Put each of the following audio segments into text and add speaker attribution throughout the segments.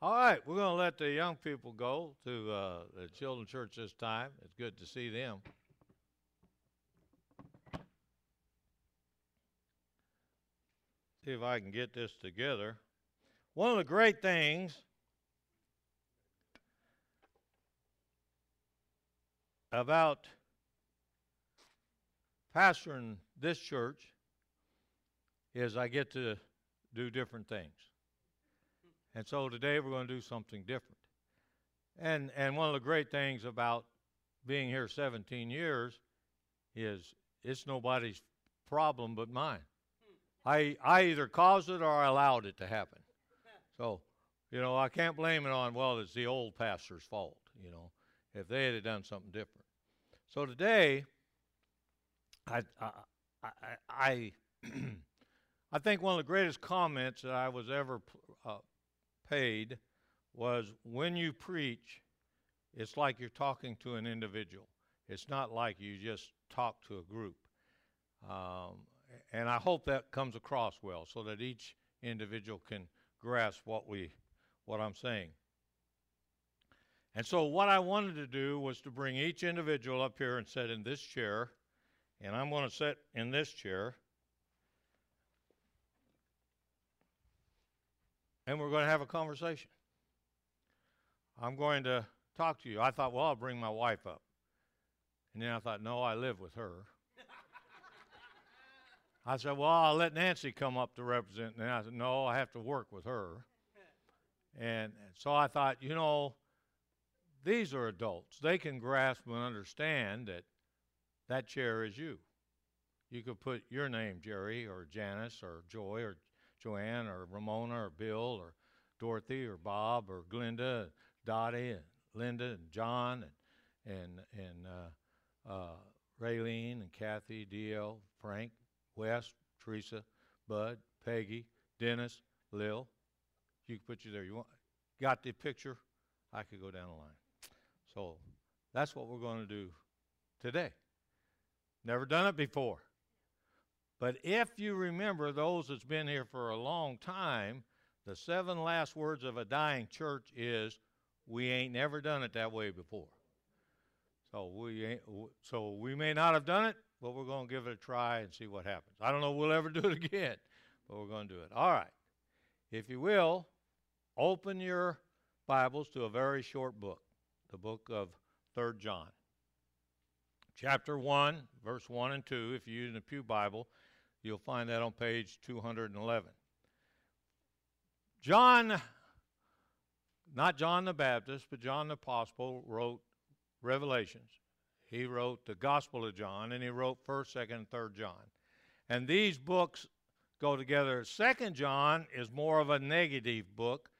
Speaker 1: All right, we're going to let the young people go to uh, the children's church this time. It's good to see them. See if I can get this together. One of the great things about pastoring this church is I get to do different things. And so today we're going to do something different. And and one of the great things about being here 17 years is it's nobody's problem but mine. I I either caused it or I allowed it to happen. So, you know, I can't blame it on well, it's the old pastor's fault, you know, if they had done something different. So today I I I, I I think one of the greatest comments that I was ever uh, paid was when you preach, it's like you're talking to an individual. It's not like you just talk to a group. Um, and I hope that comes across well so that each individual can grasp what we what I'm saying. And so what I wanted to do was to bring each individual up here and sit in this chair, and I'm going to sit in this chair. And we're going to have a conversation. I'm going to talk to you. I thought, well, I'll bring my wife up. And then I thought, no, I live with her. I said, well, I'll let Nancy come up to represent. And I said, no, I have to work with her. And so I thought, you know, these are adults. They can grasp and understand that that chair is you. You could put your name, Jerry, or Janice, or Joy, or Joanne or Ramona or Bill or Dorothy or Bob or Glenda, Dottie and Linda and John and and and uh, uh, Raylene and Kathy, D.L., Frank, West, Teresa, Bud, Peggy, Dennis, Lil. You can put you there. You want got the picture? I could go down the line. So that's what we're going to do today. Never done it before. But if you remember those that's been here for a long time, the seven last words of a dying church is, "We ain't never done it that way before." So we ain't, so we may not have done it, but we're going to give it a try and see what happens. I don't know if we'll ever do it again, but we're going to do it. All right. If you will, open your Bibles to a very short book, the book of 3rd John. Chapter 1, verse 1 and 2, if you're using the Pew Bible, You'll find that on page 211. John, not John the Baptist, but John the Apostle wrote Revelations. He wrote the Gospel of John, and he wrote 1st, 2nd, and 3rd John. And these books go together. Second John is more of a negative book.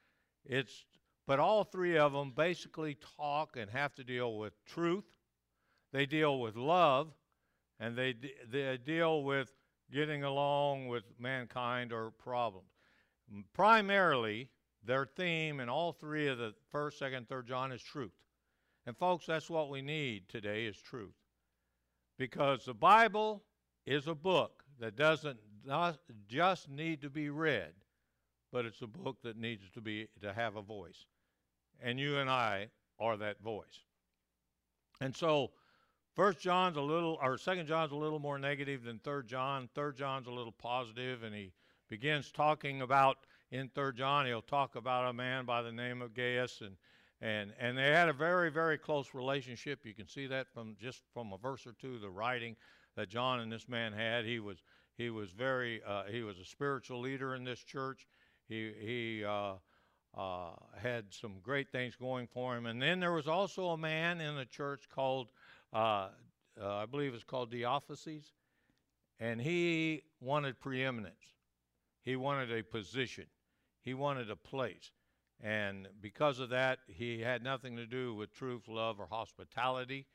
Speaker 1: It's but all three of them basically talk and have to deal with truth. They deal with love, and they they deal with getting along with mankind or problems. Primarily, their theme in all three of the first, second, third John is truth. And folks, that's what we need today is truth. Because the Bible is a book that doesn't just need to be read, but it's a book that needs to be to have a voice. And you and I are that voice. And so First John's a little, or Second John's a little more negative than Third John. Third John's a little positive, and he begins talking about in Third John. He'll talk about a man by the name of Gaius, and and and they had a very very close relationship. You can see that from just from a verse or two, the writing that John and this man had. He was he was very uh, he was a spiritual leader in this church. He he. Uh, uh, had some great things going for him. And then there was also a man in the church called uh, uh, I believe it's called Diophystes, and he wanted preeminence. He wanted a position. He wanted a place. And because of that, he had nothing to do with truth, love, or hospitality.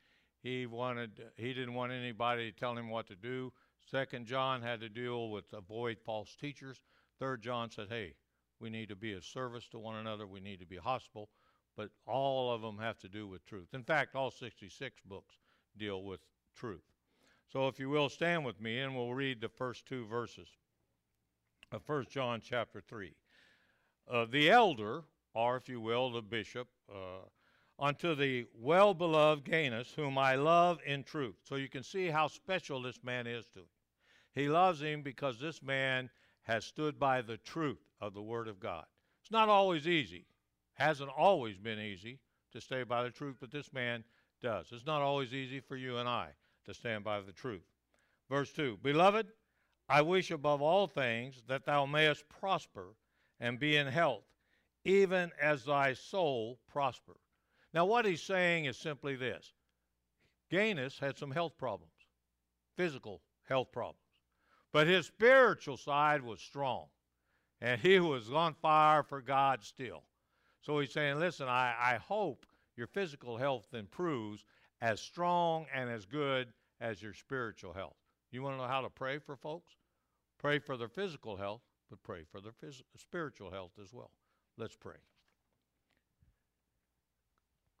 Speaker 1: He wanted he didn't want anybody to tell him what to do. Second John had to deal with avoid false teachers. Third John said, "Hey, we need to be of service to one another. We need to be hospitable." But all of them have to do with truth. In fact, all 66 books deal with truth. So if you will stand with me and we'll read the first two verses of 1 John chapter 3. Uh, the elder or if you will, the bishop, uh, unto the well beloved Gaius, whom I love in truth. So you can see how special this man is to him. He loves him because this man has stood by the truth of the Word of God. It's not always easy, hasn't always been easy to stay by the truth, but this man does. It's not always easy for you and I to stand by the truth. Verse 2 Beloved, I wish above all things that thou mayest prosper and be in health, even as thy soul prosper. Now, what he's saying is simply this Gaius had some health problems, physical health problems, but his spiritual side was strong, and he was on fire for God still. So he's saying, Listen, I, I hope your physical health improves as strong and as good as your spiritual health. You want to know how to pray for folks? Pray for their physical health, but pray for their phys- spiritual health as well. Let's pray.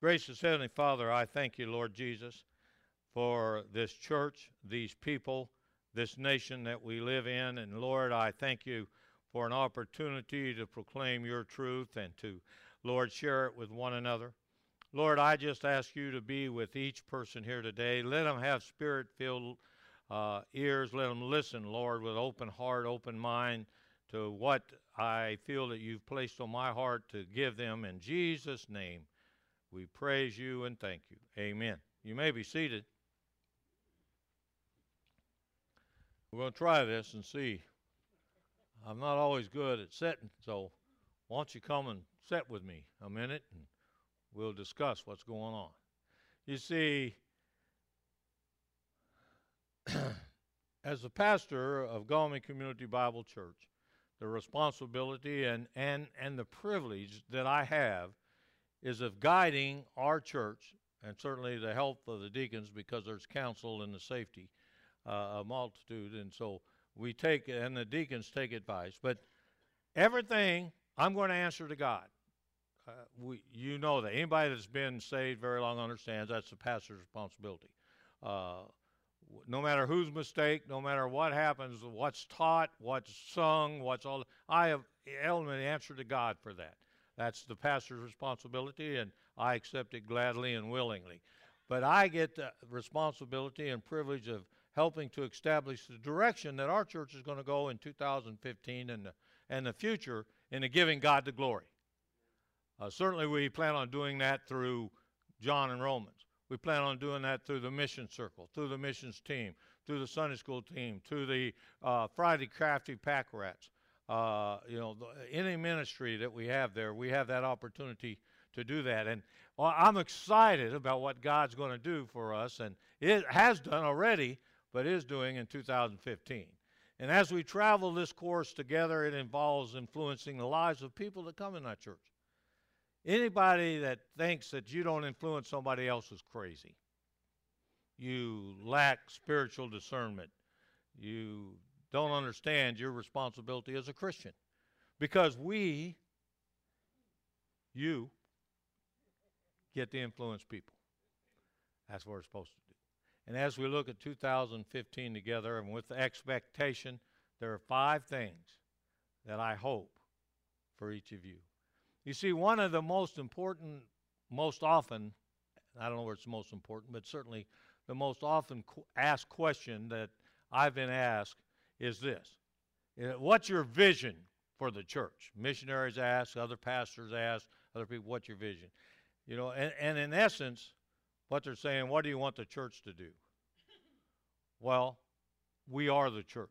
Speaker 1: Gracious Heavenly Father, I thank you, Lord Jesus, for this church, these people, this nation that we live in. And Lord, I thank you for an opportunity to proclaim your truth and to, Lord, share it with one another. Lord, I just ask you to be with each person here today. Let them have spirit filled uh, ears. Let them listen, Lord, with open heart, open mind to what I feel that you've placed on my heart to give them. In Jesus' name, we praise you and thank you. Amen. You may be seated. We're going to try this and see. I'm not always good at sitting, so why don't you come and sit with me a minute and we'll discuss what's going on. You see, as a pastor of Gulmy Community Bible Church, the responsibility and, and, and the privilege that I have is of guiding our church and certainly the help of the deacons because there's counsel and the safety, uh, a multitude. And so we take, and the deacons take advice. But everything I'm going to answer to God. We, you know that anybody that's been saved very long understands that's the pastor's responsibility. Uh, no matter whose mistake, no matter what happens, what's taught, what's sung, what's all, I have ultimately answer to God for that. That's the pastor's responsibility, and I accept it gladly and willingly. But I get the responsibility and privilege of helping to establish the direction that our church is going to go in 2015 and the, and the future in the giving God the glory. Uh, certainly, we plan on doing that through John and Romans. We plan on doing that through the mission circle, through the missions team, through the Sunday school team, through the uh, Friday Crafty Pack Rats. Uh, you know, the, any ministry that we have there, we have that opportunity to do that. And well, I'm excited about what God's going to do for us, and it has done already, but is doing in 2015. And as we travel this course together, it involves influencing the lives of people that come in that church. Anybody that thinks that you don't influence somebody else is crazy. You lack spiritual discernment. You don't understand your responsibility as a Christian. Because we, you, get to influence people. That's what we're supposed to do. And as we look at 2015 together and with the expectation, there are five things that I hope for each of you. You see, one of the most important, most often, I don't know where it's most important, but certainly the most often asked question that I've been asked is this What's your vision for the church? Missionaries ask, other pastors ask, other people, what's your vision? You know, and, and in essence, what they're saying, what do you want the church to do? Well, we are the church.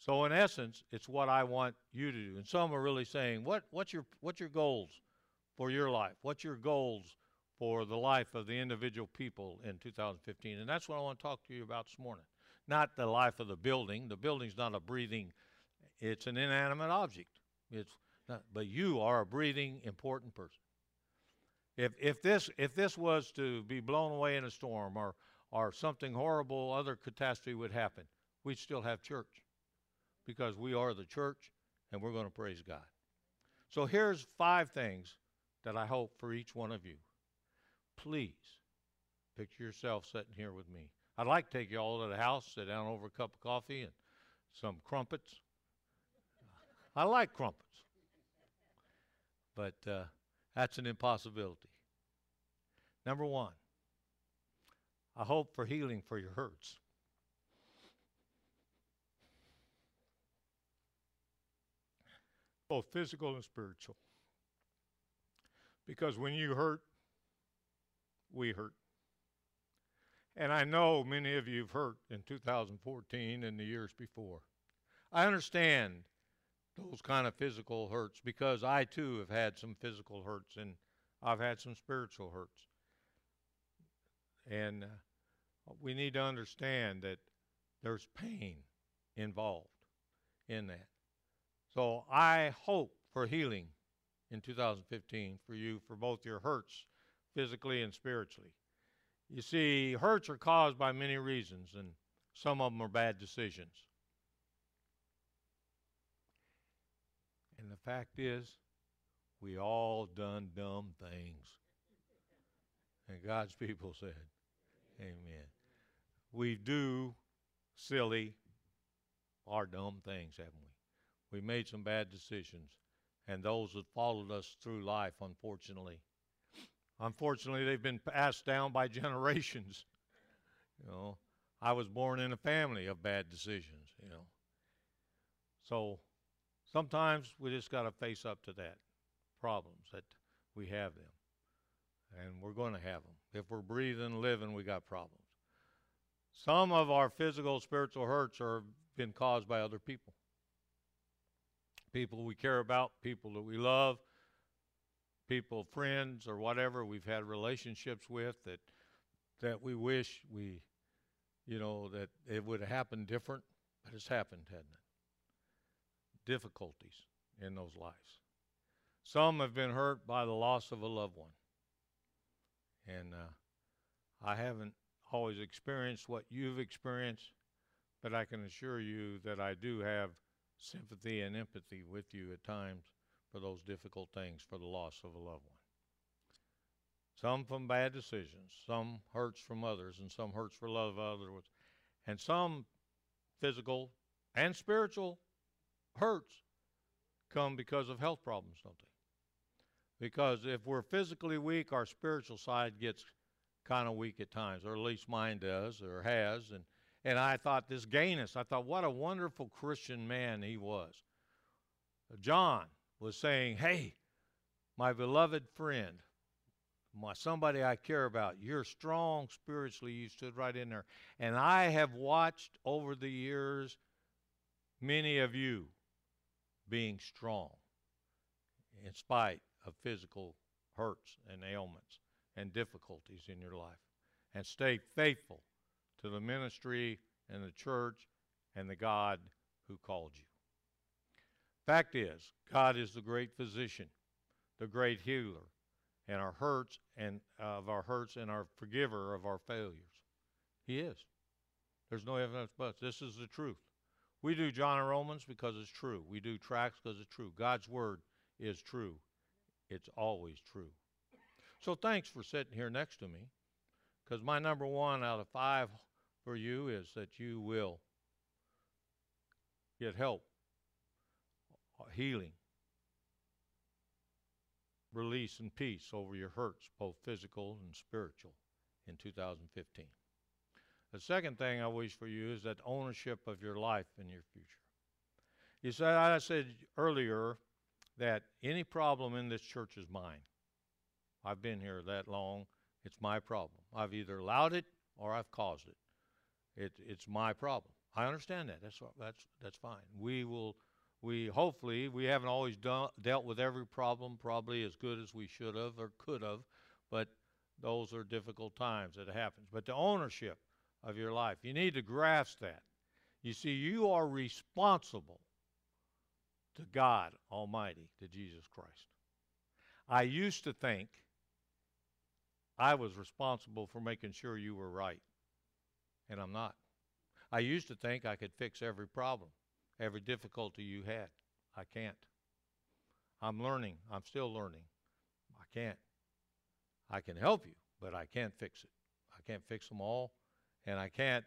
Speaker 1: So in essence, it's what I want you to do. And some are really saying, what, what's, your, what's your goals for your life? What's your goals for the life of the individual people in 2015? And that's what I want to talk to you about this morning. Not the life of the building. The building's not a breathing, it's an inanimate object. It's not, but you are a breathing, important person. If, if, this, if this was to be blown away in a storm or, or something horrible, other catastrophe would happen, we'd still have church because we are the church and we're going to praise God. So here's five things that I hope for each one of you. Please picture yourself sitting here with me. I'd like to take you all to the house, sit down over a cup of coffee and some crumpets. I like crumpets. but uh, that's an impossibility. Number one, I hope for healing for your hurts. Both physical and spiritual. Because when you hurt, we hurt. And I know many of you have hurt in 2014 and the years before. I understand those kind of physical hurts because I too have had some physical hurts and I've had some spiritual hurts. And uh, we need to understand that there's pain involved in that. So I hope for healing in 2015 for you for both your hurts physically and spiritually. You see, hurts are caused by many reasons, and some of them are bad decisions. And the fact is, we all done dumb things. And God's people said, Amen. We do silly or dumb things, haven't we? We made some bad decisions, and those that followed us through life, unfortunately. Unfortunately, they've been passed down by generations. You know, I was born in a family of bad decisions, you know. So sometimes we just got to face up to that problems that we have them. And we're going to have them. If we're breathing, living, we got problems. Some of our physical, spiritual hurts are been caused by other people. People we care about, people that we love, people, friends or whatever we've had relationships with that that we wish we you know that it would have happened different, but it's happened, hasn't it? Difficulties in those lives. Some have been hurt by the loss of a loved one. And uh, I haven't always experienced what you've experienced, but I can assure you that I do have sympathy and empathy with you at times for those difficult things, for the loss of a loved one. Some from bad decisions, some hurts from others, and some hurts for love of others, and some physical and spiritual hurts come because of health problems, don't they? Because if we're physically weak, our spiritual side gets kind of weak at times, or at least mine does, or has. And, and I thought this Gaius, I thought, what a wonderful Christian man he was. John was saying, Hey, my beloved friend, my somebody I care about, you're strong spiritually. You stood right in there. And I have watched over the years many of you being strong in spite of physical hurts and ailments and difficulties in your life. And stay faithful to the ministry and the church and the God who called you. Fact is, God is the great physician, the great healer, and our hurts and of our hurts and our forgiver of our failures. He is. There's no evidence but this is the truth. We do John and Romans because it's true. We do tracts because it's true. God's word is true. It's always true. So thanks for sitting here next to me because my number one out of five for you is that you will get help, uh, healing, release, and peace over your hurts, both physical and spiritual, in 2015. The second thing I wish for you is that ownership of your life and your future. You said I said earlier that any problem in this church is mine. I've been here that long. It's my problem. I've either allowed it or I've caused it. It it's my problem. I understand that. That's that's that's fine. We will. We hopefully we haven't always done, dealt with every problem probably as good as we should have or could have, but those are difficult times that happens. But the ownership of your life, you need to grasp that. You see, you are responsible to God Almighty, to Jesus Christ. I used to think I was responsible for making sure you were right, and I'm not. I used to think I could fix every problem, every difficulty you had. I can't. I'm learning. I'm still learning. I can't. I can help you, but I can't fix it. I can't fix them all, and I can't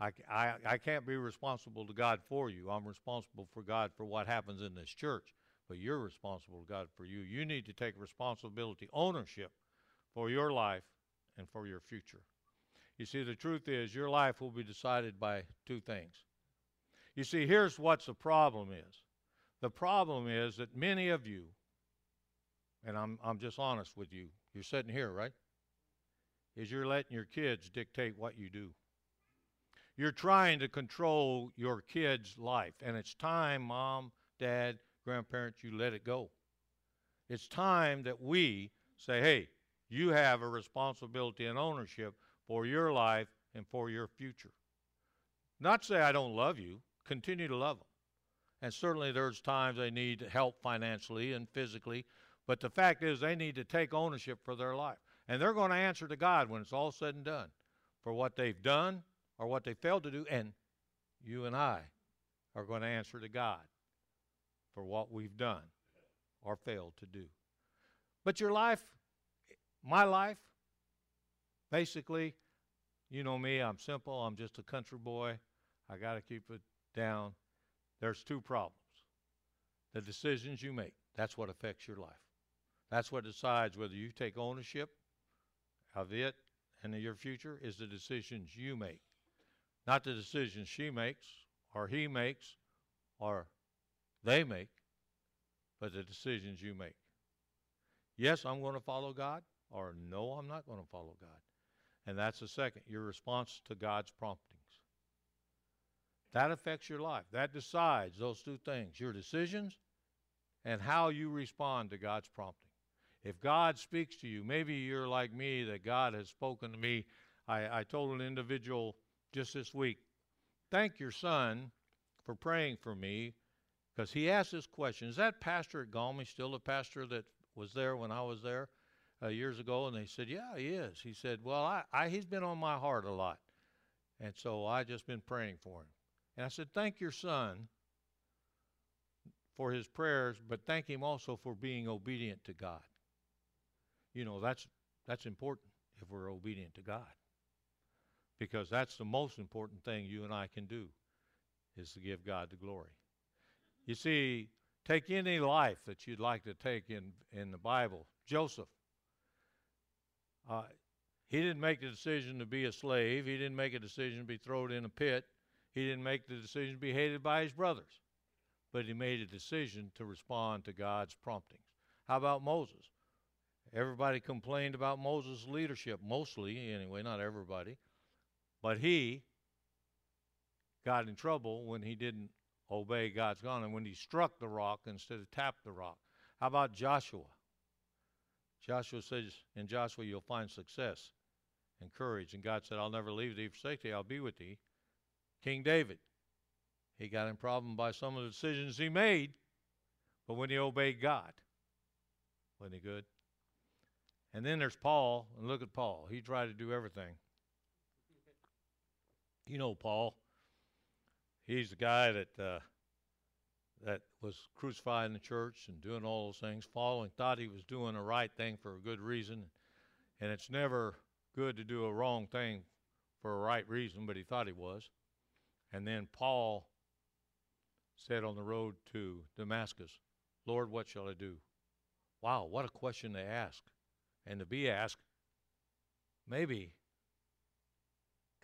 Speaker 1: I, I, I can't be responsible to God for you. I'm responsible for God for what happens in this church. but you're responsible to God for you. You need to take responsibility, ownership for your life and for your future. You see, the truth is, your life will be decided by two things. You see, here's what's the problem is. The problem is that many of you, and I'm, I'm just honest with you, you're sitting here, right? Is you're letting your kids dictate what you do. You're trying to control your kid's life, and it's time, mom, dad, grandparents, you let it go. It's time that we say, hey, you have a responsibility and ownership for your life and for your future. Not say I don't love you, continue to love them. And certainly there's times they need help financially and physically, but the fact is they need to take ownership for their life. And they're going to answer to God when it's all said and done for what they've done or what they failed to do. And you and I are going to answer to God for what we've done or failed to do. But your life, my life, basically, you know me, I'm simple, I'm just a country boy. I got to keep it down. There's two problems. The decisions you make, that's what affects your life. That's what decides whether you take ownership of it and your future is the decisions you make. Not the decisions she makes or he makes or they make, but the decisions you make. Yes, I'm going to follow God, or no, I'm not going to follow God. And that's the second, your response to God's promptings. That affects your life. That decides those two things your decisions and how you respond to God's prompting. If God speaks to you, maybe you're like me, that God has spoken to me. I, I told an individual just this week, thank your son for praying for me because he asked this question Is that pastor at Galmi still the pastor that was there when I was there uh, years ago? And they said, Yeah, he is. He said, Well, I, I, he's been on my heart a lot. And so I just been praying for him. And I said, Thank your son for his prayers, but thank him also for being obedient to God. You know, that's that's important if we're obedient to God. Because that's the most important thing you and I can do is to give God the glory. You see, take any life that you'd like to take in, in the Bible. Joseph, uh, he didn't make the decision to be a slave. He didn't make a decision to be thrown in a pit. He didn't make the decision to be hated by his brothers. But he made a decision to respond to God's promptings. How about Moses? Everybody complained about Moses' leadership, mostly anyway, not everybody. But he got in trouble when he didn't obey God's command. And when he struck the rock instead of tapped the rock. How about Joshua? Joshua says, In Joshua you'll find success and courage. And God said, I'll never leave thee, forsake thee, I'll be with thee. King David, he got in problem by some of the decisions he made, but when he obeyed God, wasn't he good? And then there's Paul, and look at Paul. He tried to do everything. You know Paul. He's the guy that uh, that was crucified in the church and doing all those things, following, thought he was doing the right thing for a good reason. And it's never good to do a wrong thing for a right reason, but he thought he was. And then Paul said on the road to Damascus, Lord, what shall I do? Wow, what a question to ask. And to be asked, maybe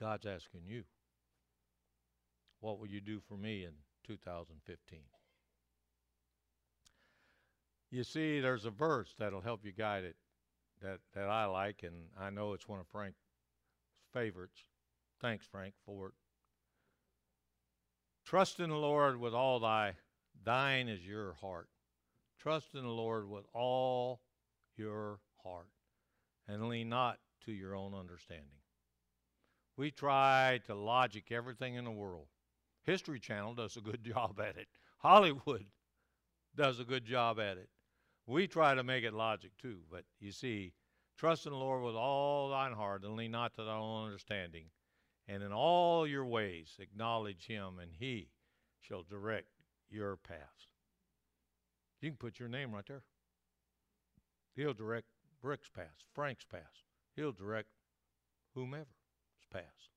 Speaker 1: God's asking you. What will you do for me in 2015? You see, there's a verse that'll help you guide it that, that I like, and I know it's one of Frank's favorites. Thanks, Frank, for it. Trust in the Lord with all thy, thine is your heart. Trust in the Lord with all your heart, and lean not to your own understanding. We try to logic everything in the world. History Channel does a good job at it. Hollywood does a good job at it. We try to make it logic too, but you see, trust in the Lord with all thine heart and lean not to thine own understanding. And in all your ways acknowledge him, and he shall direct your paths. You can put your name right there. He'll direct Brick's path, Frank's path. He'll direct whomever's path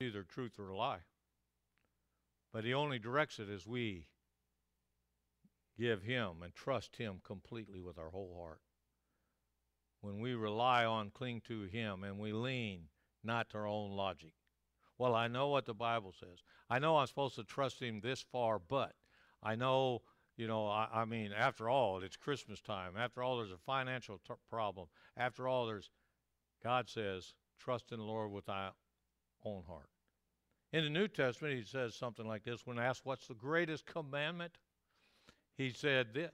Speaker 1: either truth or a lie. But he only directs it as we give Him and trust Him completely with our whole heart. When we rely on, cling to Him, and we lean not to our own logic. Well, I know what the Bible says. I know I'm supposed to trust Him this far, but I know, you know, I, I mean, after all, it's Christmas time. After all, there's a financial t- problem. After all, there's, God says, trust in the Lord with thy own heart. In the New Testament, He says something like this when asked, What's the greatest commandment? He said this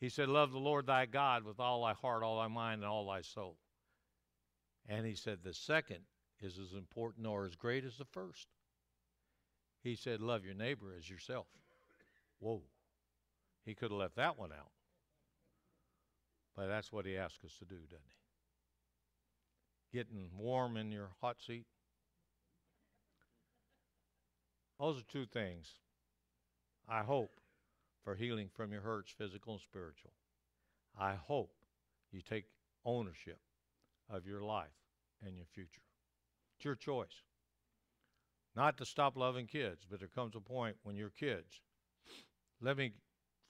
Speaker 1: He said, Love the Lord thy God with all thy heart, all thy mind, and all thy soul. And he said, The second is as important or as great as the first. He said, Love your neighbor as yourself. Whoa. He could have left that one out. But that's what he asked us to do, doesn't he? Getting warm in your hot seat. Those are two things I hope for healing from your hurts, physical and spiritual. I hope you take ownership of your life and your future. It's your choice. Not to stop loving kids, but there comes a point when your kids, let me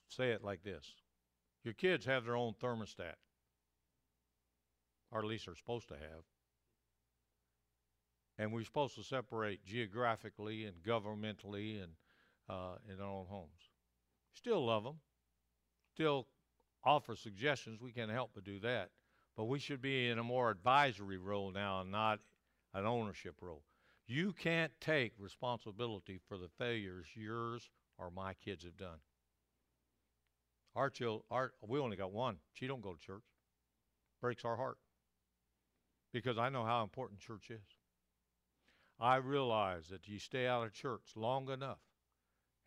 Speaker 1: say it like this your kids have their own thermostat, or at least they're supposed to have. And we're supposed to separate geographically and governmentally and uh, in our own homes. Still love them, still offer suggestions. We can't help but do that. But we should be in a more advisory role now and not an ownership role. You can't take responsibility for the failures yours or my kids have done. Our child, our, we only got one. She don't go to church. Breaks our heart. Because I know how important church is. I realize that you stay out of church long enough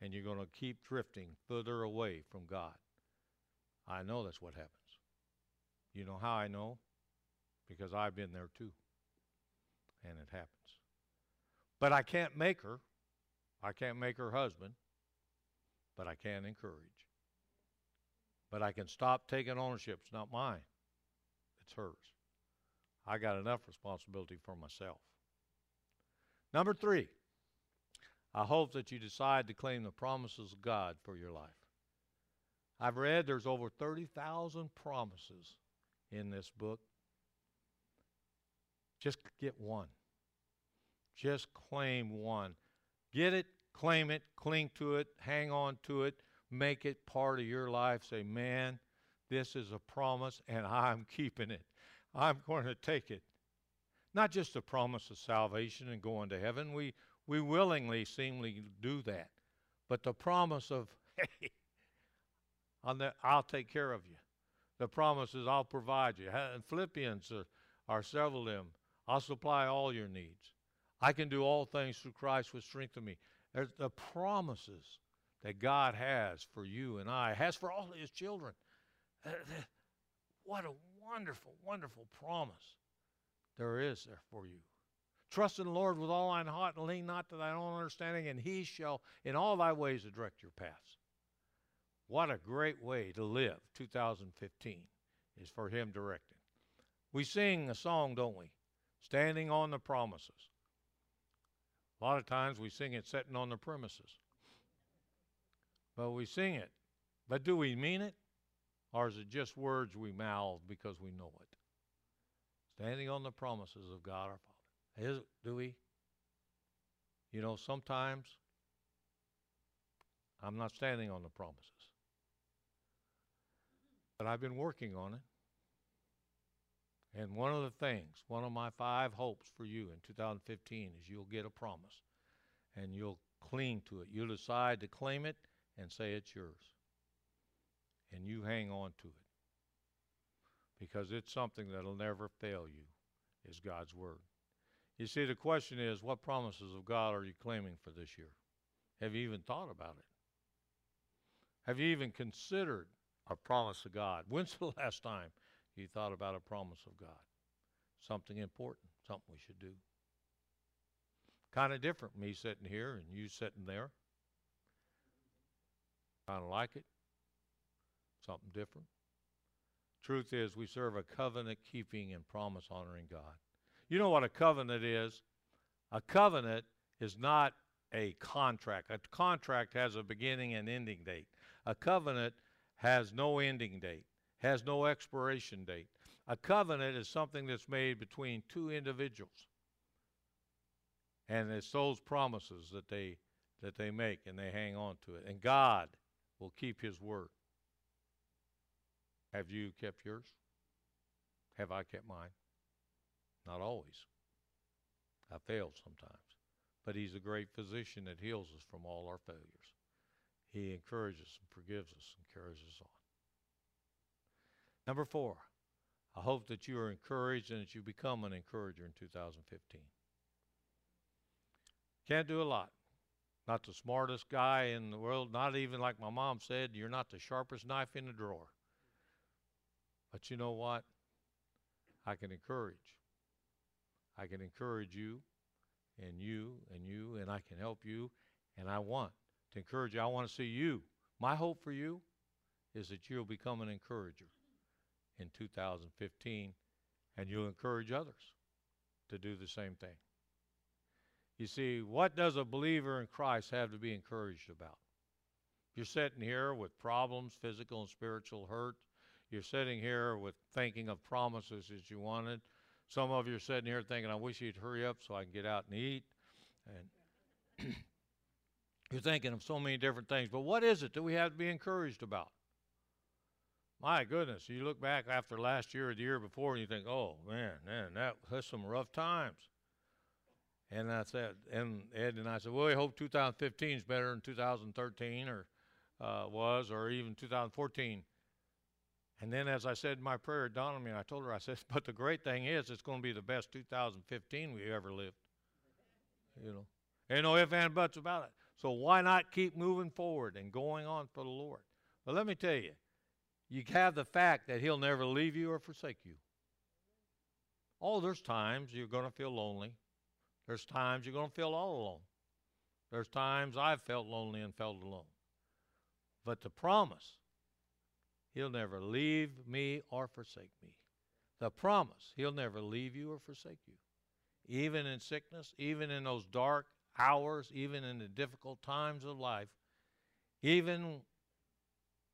Speaker 1: and you're going to keep drifting further away from God. I know that's what happens. You know how I know? Because I've been there too. And it happens. But I can't make her. I can't make her husband. But I can encourage. But I can stop taking ownership. It's not mine, it's hers. I got enough responsibility for myself. Number three, I hope that you decide to claim the promises of God for your life. I've read there's over 30,000 promises in this book. Just get one. Just claim one. Get it, claim it, cling to it, hang on to it, make it part of your life. Say, man, this is a promise and I'm keeping it. I'm going to take it. Not just a promise of salvation and going to heaven. We, we willingly seemingly do that. But the promise of, hey, I'll take care of you. The promise is I'll provide you. Philippians are, are several of them. I'll supply all your needs. I can do all things through Christ which strengthen me. There's the promises that God has for you and I, has for all his children. What a wonderful, wonderful promise there is there for you. Trust in the Lord with all thine heart and lean not to thine own understanding, and he shall in all thy ways direct your paths. What a great way to live 2015 is for him directing. We sing a song, don't we? Standing on the promises. A lot of times we sing it sitting on the premises. But we sing it. But do we mean it? Or is it just words we mouth because we know it? Standing on the promises of God our Father. Is do we? You know, sometimes I'm not standing on the promises. But I've been working on it. And one of the things, one of my five hopes for you in 2015 is you'll get a promise and you'll cling to it. You'll decide to claim it and say it's yours. And you hang on to it. Because it's something that'll never fail you, is God's Word. You see, the question is what promises of God are you claiming for this year? Have you even thought about it? Have you even considered a promise of God? When's the last time you thought about a promise of God? Something important, something we should do. Kind of different, me sitting here and you sitting there. Kind of like it. Something different. Truth is, we serve a covenant keeping and promise honoring God. You know what a covenant is? A covenant is not a contract. A contract has a beginning and ending date. A covenant has no ending date, has no expiration date. A covenant is something that's made between two individuals. And it's those promises that they that they make and they hang on to it. And God will keep his word. Have you kept yours? Have I kept mine? Not always. I fail sometimes. But he's a great physician that heals us from all our failures. He encourages and forgives us and carries us on. Number four, I hope that you are encouraged and that you become an encourager in 2015. Can't do a lot. Not the smartest guy in the world, not even like my mom said, you're not the sharpest knife in the drawer. But you know what? I can encourage. I can encourage you and you and you, and I can help you, and I want to encourage you. I want to see you. My hope for you is that you'll become an encourager in 2015 and you'll encourage others to do the same thing. You see, what does a believer in Christ have to be encouraged about? You're sitting here with problems, physical and spiritual hurt. You're sitting here with thinking of promises that you wanted. Some of you are sitting here thinking, I wish you'd hurry up so I can get out and eat. And you're thinking of so many different things. But what is it that we have to be encouraged about? My goodness, you look back after last year or the year before and you think, oh man, man, that, that's some rough times. And I said, and Ed and I said, well, we hope 2015 is better than 2013 or uh, was, or even 2014. And then, as I said my prayer, dawned on me, and I told her, I said, but the great thing is, it's going to be the best 2015 we ever lived. You know, ain't no ifs and buts about it. So why not keep moving forward and going on for the Lord? But let me tell you, you have the fact that He'll never leave you or forsake you. Oh, there's times you're going to feel lonely. There's times you're going to feel all alone. There's times I've felt lonely and felt alone. But the promise, He'll never leave me or forsake me. The promise, He'll never leave you or forsake you. Even in sickness, even in those dark hours, even in the difficult times of life, even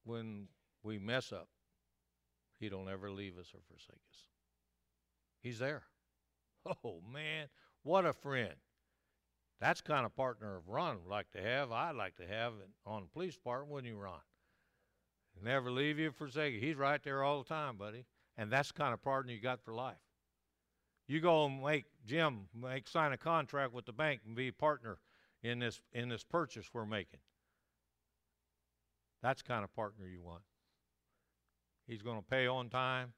Speaker 1: when we mess up, He don't ever leave us or forsake us. He's there. Oh, man, what a friend. That's kind of partner of Ron would like to have. I'd like to have on the police department, wouldn't you, Ron? Never leave you, forsake you. He's right there all the time, buddy. And that's the kind of partner you got for life. You go and make Jim make sign a contract with the bank and be a partner in this in this purchase we're making. That's kind of partner you want. He's going to pay on time.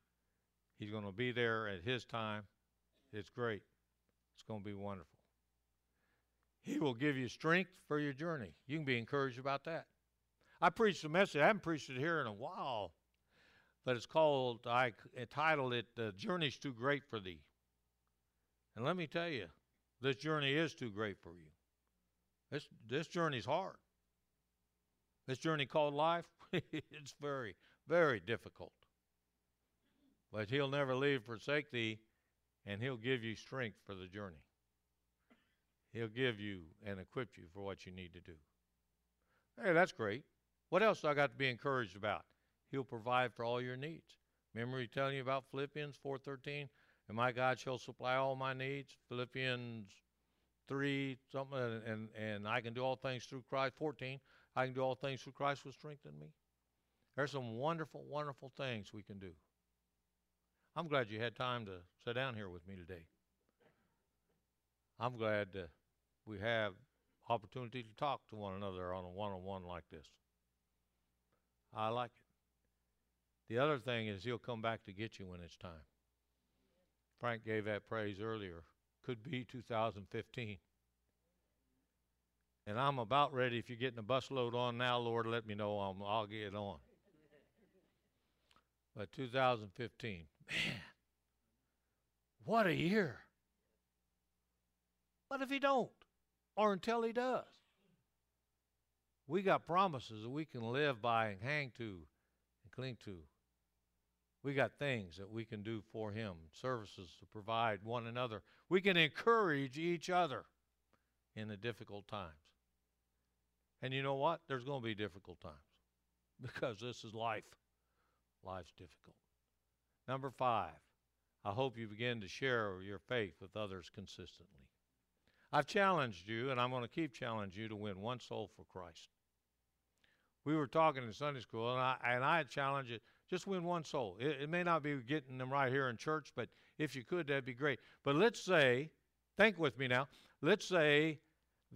Speaker 1: He's going to be there at his time. It's great. It's going to be wonderful. He will give you strength for your journey. You can be encouraged about that. I preached a message. I haven't preached it here in a while, but it's called, I titled it, The Journey's Too Great for Thee. And let me tell you, this journey is too great for you. This, this journey's hard. This journey called life, it's very, very difficult. But He'll never leave, forsake thee, and He'll give you strength for the journey. He'll give you and equip you for what you need to do. Hey, that's great. What else do I got to be encouraged about? He'll provide for all your needs. Remember he telling you about Philippians 4.13? And my God shall supply all my needs. Philippians 3, something, and, and I can do all things through Christ. 14, I can do all things through Christ who strengthen me. There's some wonderful, wonderful things we can do. I'm glad you had time to sit down here with me today. I'm glad that we have opportunity to talk to one another on a one-on-one like this. I like it. The other thing is he'll come back to get you when it's time. Frank gave that praise earlier. Could be 2015. And I'm about ready. If you're getting a bus load on now, Lord, let me know. I'll, I'll get on. But 2015, man, what a year. What if he don't? Or until he does? We got promises that we can live by and hang to and cling to. We got things that we can do for him, services to provide one another. We can encourage each other in the difficult times. And you know what? There's going to be difficult times. because this is life. Life's difficult. Number five, I hope you begin to share your faith with others consistently. I've challenged you, and I'm going to keep challenging you to win one soul for Christ. We were talking in Sunday school, and I and I challenge you just win one soul. It, it may not be getting them right here in church, but if you could, that'd be great. But let's say, think with me now. Let's say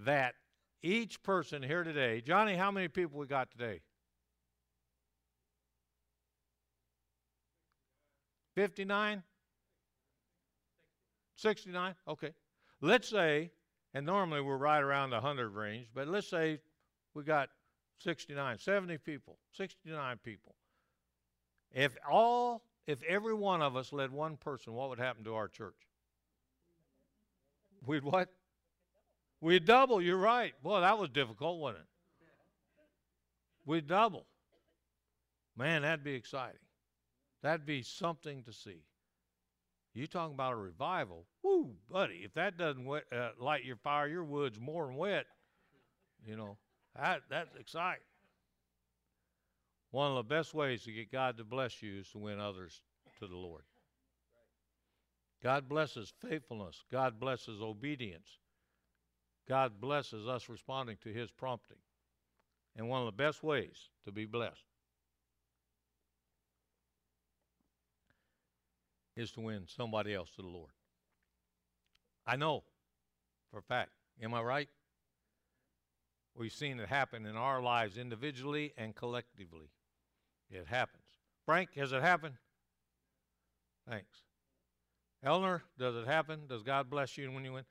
Speaker 1: that each person here today, Johnny, how many people we got today? 59? 69? Okay. Let's say, and normally we're right around the 100 range, but let's say we got 69, 70 people, 69 people. If all, if every one of us led one person, what would happen to our church? We'd what? We'd double, you're right. Boy, that was difficult, wasn't it? We'd double. Man, that'd be exciting. That'd be something to see. You talking about a revival? Woo, buddy! If that doesn't wet, uh, light your fire, your wood's more than wet. You know that that's exciting. One of the best ways to get God to bless you is to win others to the Lord. God blesses faithfulness. God blesses obedience. God blesses us responding to His prompting. And one of the best ways to be blessed is to win somebody else to the Lord. I know for a fact. Am I right? We've seen it happen in our lives individually and collectively. It happens. Frank, has it happened? Thanks. Eleanor, does it happen? Does God bless you when you win?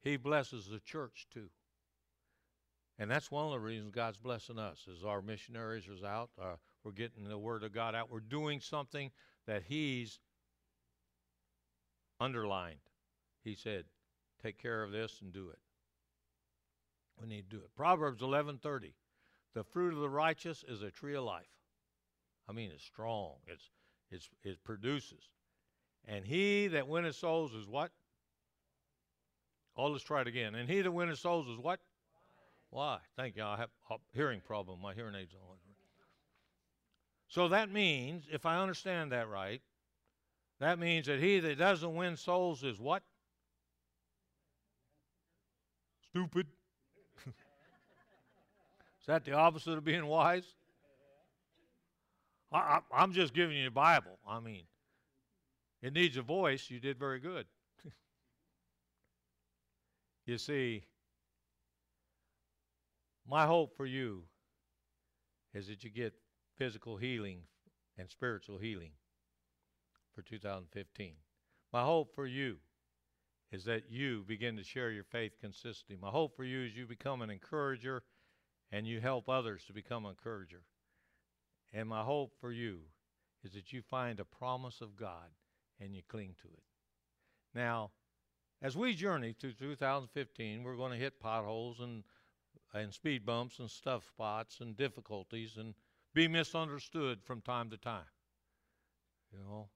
Speaker 1: He blesses the church too. And that's one of the reasons God's blessing us is our missionaries are out. Uh, we're getting the word of God out. We're doing something that He's underlined. He said, "Take care of this and do it." We need to do it. Proverbs 11:30. The fruit of the righteous is a tree of life. I mean, it's strong. It's, it's it produces. And he that winneth souls is what? Oh, let's try it again. And he that winneth souls is what? Why? Thank you. I have a hearing problem. My hearing aids on. So that means, if I understand that right, that means that he that doesn't win souls is what? Stupid. That the opposite of being wise? I, am just giving you the Bible. I mean, it needs a voice. You did very good. you see, my hope for you is that you get physical healing and spiritual healing for 2015. My hope for you is that you begin to share your faith consistently. My hope for you is you become an encourager and you help others to become an encourager. And my hope for you is that you find a promise of God and you cling to it. Now, as we journey through 2015, we're going to hit potholes and and speed bumps and stuff spots and difficulties and be misunderstood from time to time. You know,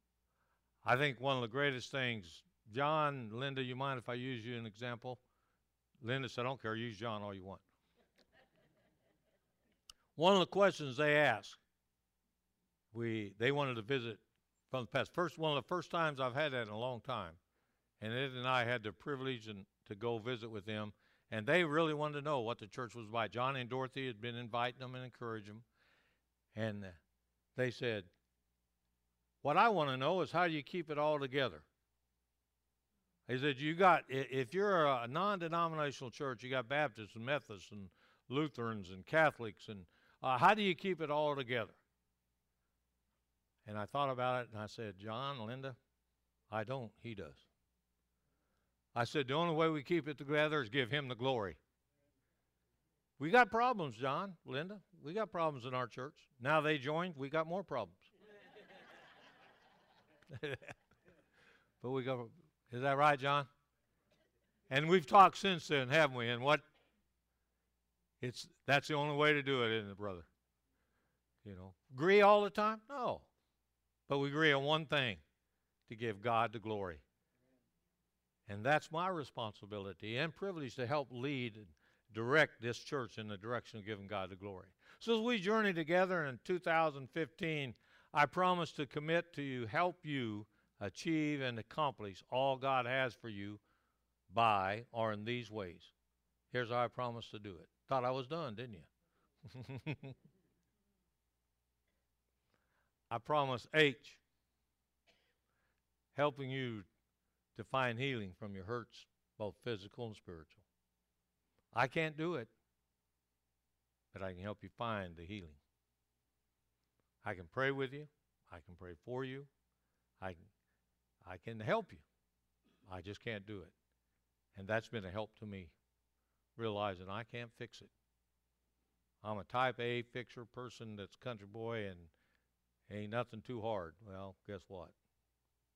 Speaker 1: I think one of the greatest things, John, Linda, you mind if I use you an example? Linda said, I don't care, use John all you want. One of the questions they asked we they wanted to visit from the past. First, one of the first times I've had that in a long time, and Ed and I had the privilege and to go visit with them, and they really wanted to know what the church was about. John and Dorothy had been inviting them and encouraging them, and they said, "What I want to know is how do you keep it all together." He said, "You got if you're a non-denominational church, you got Baptists and Methodists and Lutherans and Catholics, and uh, how do you keep it all together?" And I thought about it and I said, John, Linda, I don't. He does. I said, the only way we keep it together is give him the glory. We got problems, John, Linda. We got problems in our church. Now they joined, we got more problems. but we go, is that right, John? And we've talked since then, haven't we? And what? It's that's the only way to do it, isn't it, brother? You know, agree all the time? No. But we agree on one thing to give God the glory. And that's my responsibility and privilege to help lead and direct this church in the direction of giving God the glory. So as we journey together in 2015, I promise to commit to help you achieve and accomplish all God has for you by or in these ways. Here's how I promise to do it. Thought I was done, didn't you? I promise H, helping you to find healing from your hurts, both physical and spiritual. I can't do it, but I can help you find the healing. I can pray with you. I can pray for you. I I can help you. I just can't do it. And that's been a help to me, realizing I can't fix it. I'm a type A fixer person that's country boy and ain't nothing too hard. Well, guess what?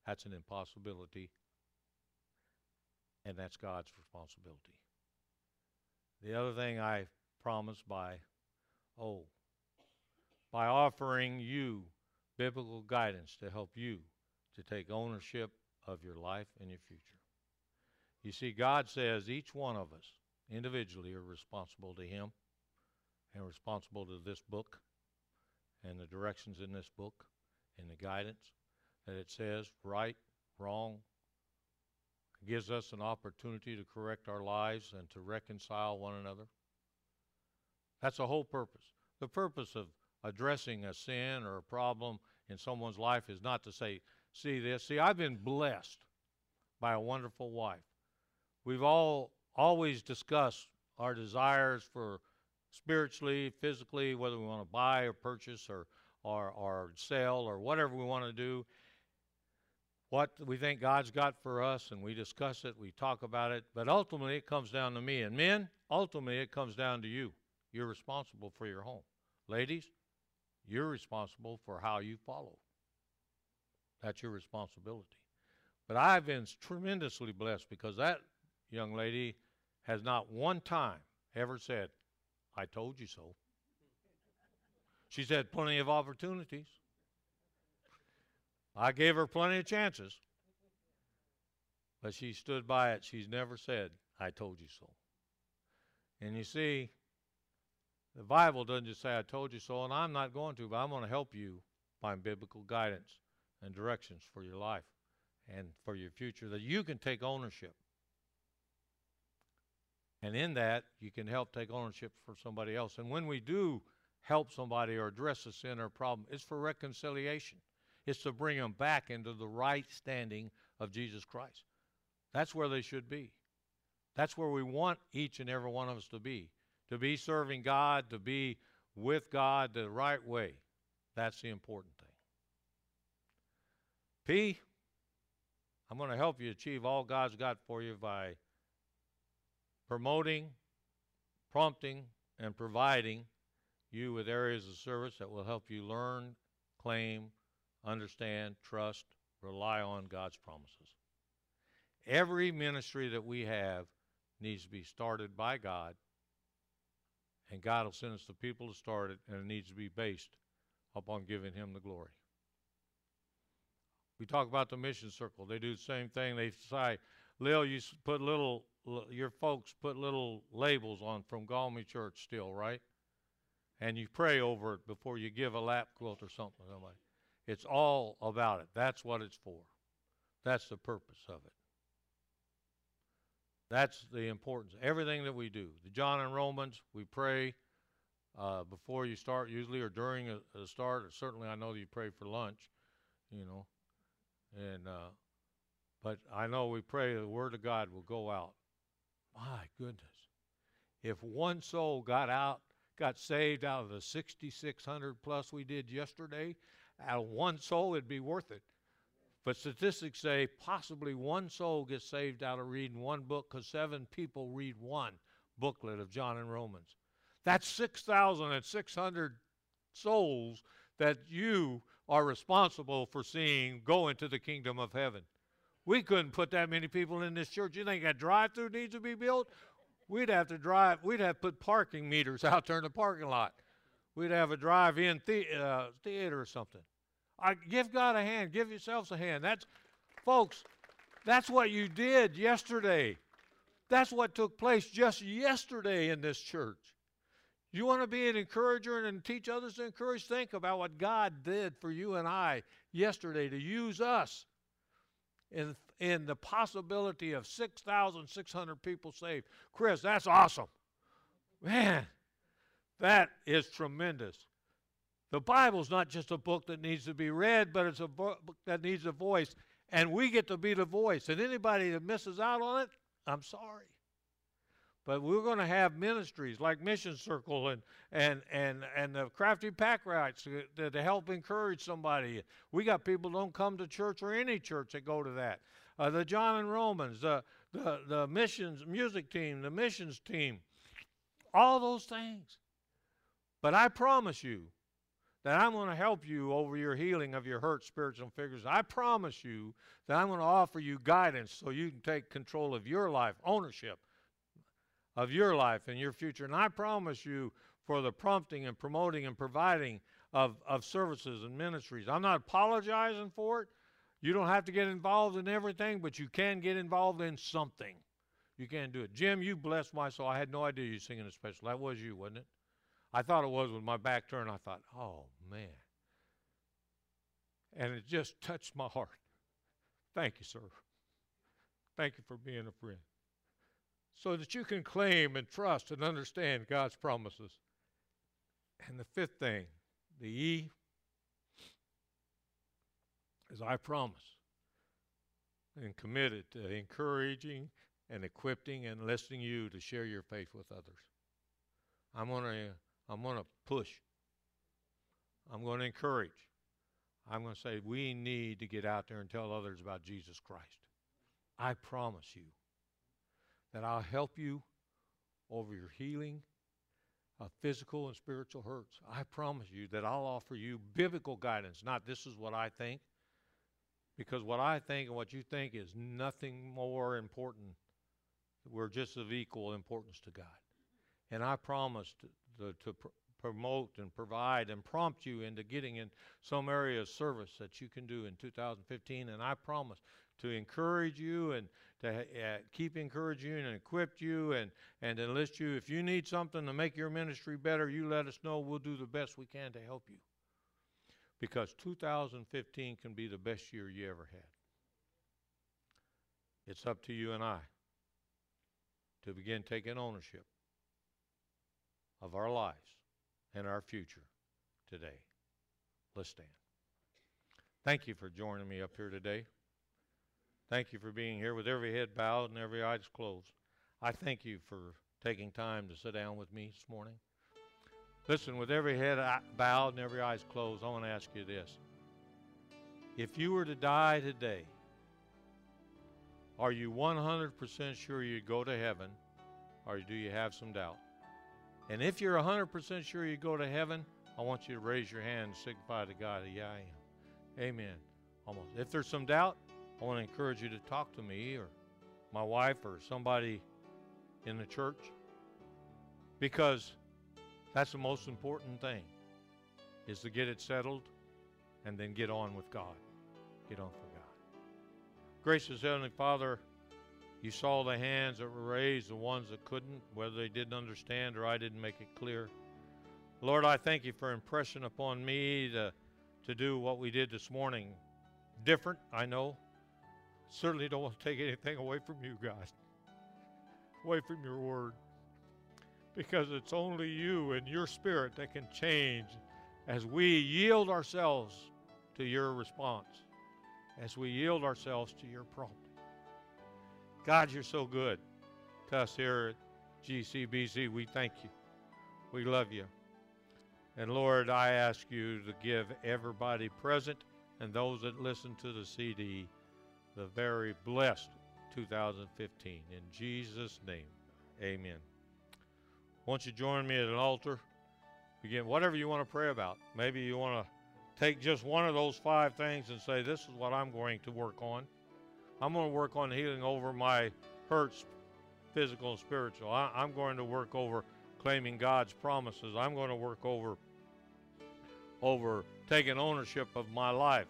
Speaker 1: That's an impossibility. And that's God's responsibility. The other thing I promise by, oh, by offering you biblical guidance to help you to take ownership of your life and your future. You see, God says each one of us individually are responsible to Him and responsible to this book and the directions in this book and the guidance that it says right, wrong, it gives us an opportunity to correct our lives and to reconcile one another. That's the whole purpose. The purpose of addressing a sin or a problem in someone's life is not to say, see this. See, I've been blessed by a wonderful wife. We've all always discuss our desires for spiritually, physically, whether we want to buy or purchase or, or, or sell or whatever we want to do what we think God's got for us, and we discuss it, we talk about it, but ultimately it comes down to me. And men, ultimately it comes down to you. You're responsible for your home. Ladies, you're responsible for how you follow. That's your responsibility. But I've been tremendously blessed because that young lady has not one time ever said, I told you so. She's had plenty of opportunities. I gave her plenty of chances. But she stood by it. She's never said, I told you so. And you see, the Bible doesn't just say, I told you so, and I'm not going to, but I'm going to help you find biblical guidance and directions for your life and for your future that you can take ownership. And in that, you can help take ownership for somebody else. And when we do help somebody or address a sin or problem, it's for reconciliation. It's to bring them back into the right standing of Jesus Christ. That's where they should be. That's where we want each and every one of us to be. To be serving God, to be with God the right way. That's the important thing. P, I'm going to help you achieve all God's got for you by promoting, prompting, and providing you with areas of service that will help you learn, claim, understand, trust, rely on God's promises. Every ministry that we have needs to be started by God, and God will send us the people to start it, and it needs to be based upon giving Him the glory. We talk about the mission circle. They do the same thing. They say, Lil, you put little, your folks put little labels on from Galway Church still, right? And you pray over it before you give a lap quilt or something. Somebody. It's all about it. That's what it's for. That's the purpose of it. That's the importance. Everything that we do. The John and Romans, we pray uh, before you start, usually, or during a, a start. Or certainly, I know that you pray for lunch, you know. And uh, but I know we pray the Word of God will go out. My goodness, if one soul got out, got saved out of the 6,600 plus we did yesterday, out of one soul, it'd be worth it. But statistics say possibly one soul gets saved out of reading one book because seven people read one booklet of John and Romans. That's 6,600 souls that you are responsible for seeing go into the kingdom of heaven. We couldn't put that many people in this church. You think a drive through needs to be built? We'd have to drive, we'd have to put parking meters out there in the parking lot. We'd have a drive-in the, uh, theater or something. I give God a hand. Give yourselves a hand. That's, folks, that's what you did yesterday. That's what took place just yesterday in this church. You want to be an encourager and teach others to encourage? Think about what God did for you and I yesterday to use us in, in the possibility of 6,600 people saved. Chris, that's awesome. Man, that is tremendous. The Bible's not just a book that needs to be read, but it's a book that needs a voice. And we get to be the voice. And anybody that misses out on it, I'm sorry. But we're going to have ministries like Mission Circle and and and and the Crafty Pack Rats to, to, help encourage somebody. We got people don't come to church or any church that go to that. Uh, the John and Romans, the the the missions music team, the missions team, all those things. But I promise you that I'm going to help you over your healing of your hurt spiritual figures. I promise you that I'm going to offer you guidance so you can take control of your life, ownership of your life and your future. And I promise you for the prompting and promoting and providing of, of services and ministries. I'm not apologizing for it. You don't have to get involved in everything, but you can get involved in something. You can do it. Jim, you blessed my soul. I had no idea you were singing a special. That was you, wasn't it? I thought it was with my back turned. I thought, oh, man. And it just touched my heart. Thank you, sir. Thank you for being a friend. So that you can claim and trust and understand God's promises. And the fifth thing, the E, is I promise and committed to encouraging and equipping and listening you to share your faith with others. I'm going to I'm going to push. I'm going to encourage. I'm going to say, we need to get out there and tell others about Jesus Christ. I promise you that I'll help you over your healing of physical and spiritual hurts. I promise you that I'll offer you biblical guidance, not this is what I think, because what I think and what you think is nothing more important. We're just of equal importance to God. And I promise to, to, to pr- promote and provide and prompt you into getting in some area of service that you can do in 2015. And I promise to encourage you and to uh, keep encouraging you and equip you and, and enlist you. If you need something to make your ministry better, you let us know. We'll do the best we can to help you. Because 2015 can be the best year you ever had. It's up to you and I to begin taking ownership of our lives and our future today. Let's stand. Thank you for joining me up here today. Thank you for being here with every head bowed and every eyes closed. I thank you for taking time to sit down with me this morning. Listen, with every head bowed and every eyes closed, I want to ask you this. If you were to die today, are you 100% sure you'd go to heaven, or do you have some doubt? And if you're 100% sure you go to heaven, I want you to raise your hand and signify to God, yeah, I am. Amen. Almost. If there's some doubt, I want to encourage you to talk to me or my wife or somebody in the church because that's the most important thing is to get it settled and then get on with God. Get on for God. Gracious Heavenly Father, you saw the hands that were raised, the ones that couldn't, whether they didn't understand or I didn't make it clear. Lord, I thank you for impressing upon me to, to do what we did this morning. Different, I know. Certainly don't want to take anything away from you, God, away from your word. Because it's only you and your spirit that can change as we yield ourselves to your response, as we yield ourselves to your prompting. God, you're so good to us here at GCBC. We thank you. We love you. And Lord, I ask you to give everybody present and those that listen to the CD the very blessed 2015. In Jesus' name, amen. Won't you join me at an altar? Begin whatever you want to pray about. Maybe you want to take just one of those five things and say, This is what I'm going to work on. I'm going to work on healing over my hurts, physical and spiritual. I, I'm going to work over claiming God's promises. I'm going to work over over taking ownership of my life.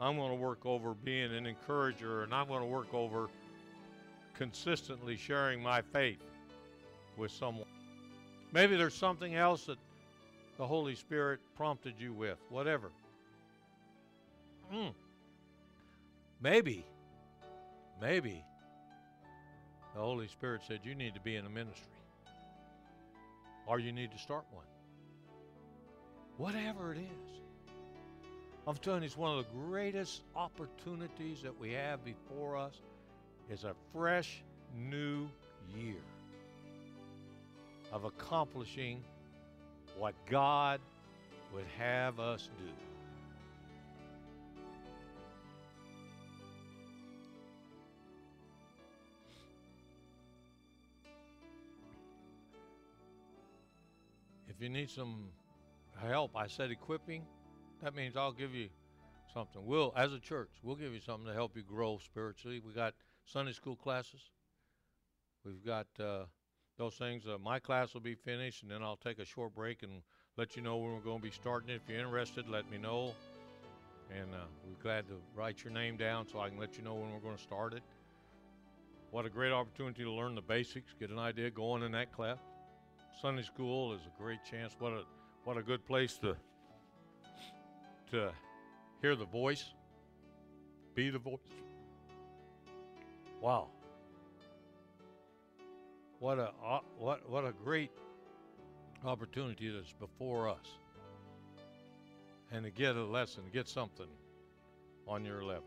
Speaker 1: I'm going to work over being an encourager, and I'm going to work over consistently sharing my faith with someone. Maybe there's something else that the Holy Spirit prompted you with, whatever. Mm. Maybe, maybe the Holy Spirit said you need to be in a ministry or you need to start one. Whatever it is. I'm telling you, it's one of the greatest opportunities that we have before us is a fresh new year of accomplishing what God would have us do. If you need some help, I said equipping. That means I'll give you something. We'll, as a church, we'll give you something to help you grow spiritually. We got Sunday school classes. We've got uh, those things. Uh, my class will be finished, and then I'll take a short break and let you know when we're going to be starting it. If you're interested, let me know. And uh, we're glad to write your name down so I can let you know when we're going to start it. What a great opportunity to learn the basics, get an idea going in that class. Sunday school is a great chance. What a what a good place to to hear the voice, be the voice. Wow. What a uh, what what a great opportunity that's before us. And to get a lesson, get something on your level.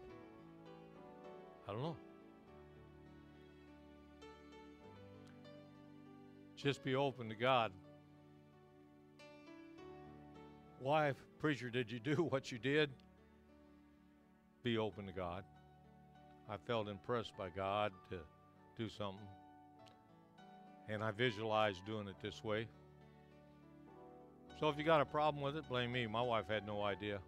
Speaker 1: I don't know. Just be open to God. Why, preacher, did you do what you did? Be open to God. I felt impressed by God to do something. And I visualized doing it this way. So if you got a problem with it, blame me. My wife had no idea.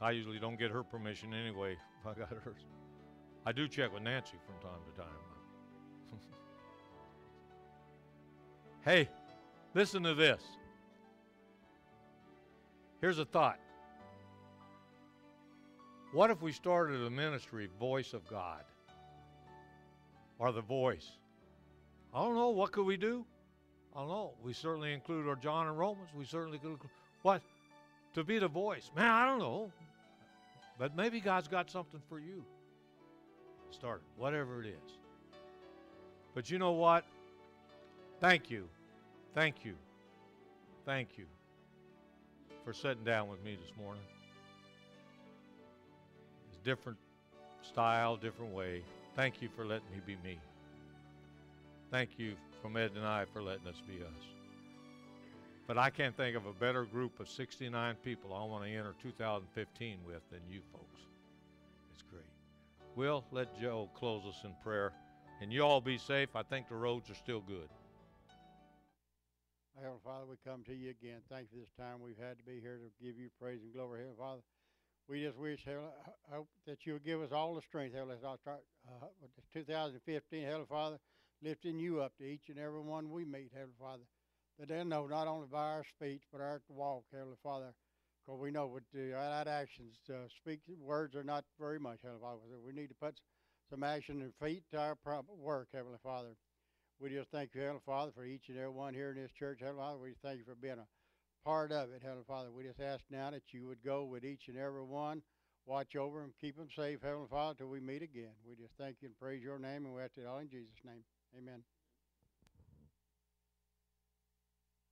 Speaker 1: I usually don't get her permission anyway I got hers. I do check with Nancy from time to time. hey, listen to this. Here's a thought. What if we started a ministry, Voice of God? Or the voice? I don't know. What could we do? I don't know. We certainly include our John and Romans. We certainly could what? To be the voice. Man, I don't know. But maybe God's got something for you. Start it, whatever it is. But you know what? Thank you. Thank you. Thank you for sitting down with me this morning. It's different style, different way. Thank you for letting me be me. Thank you from Ed and I for letting us be us. But I can't think of a better group of 69 people I want to enter 2015 with than you folks. It's great. We'll let Joe close us in prayer. And you all be safe. I think the roads are still good.
Speaker 2: Heavenly Father, we come to you again. Thank you for this time we've had to be here to give you praise and glory, Heavenly Father. We just wish, Heavenly, hope that you will give us all the strength, Heavenly Father, start uh, with 2015, Heavenly Father, lifting you up to each and every one we meet, Heavenly Father, that they know not only by our speech, but our walk, Heavenly Father, because we know with right actions, uh, speak words are not very much, Heavenly Father. We need to put some action and feet to our work, Heavenly Father. We just thank you, Heavenly Father, for each and every one here in this church, Heavenly Father. We thank you for being a part of it, Heavenly Father. We just ask now that you would go with each and every one, watch over them, keep them safe, Heavenly Father, till we meet again. We just thank you and praise your name, and we ask it all in Jesus' name. Amen.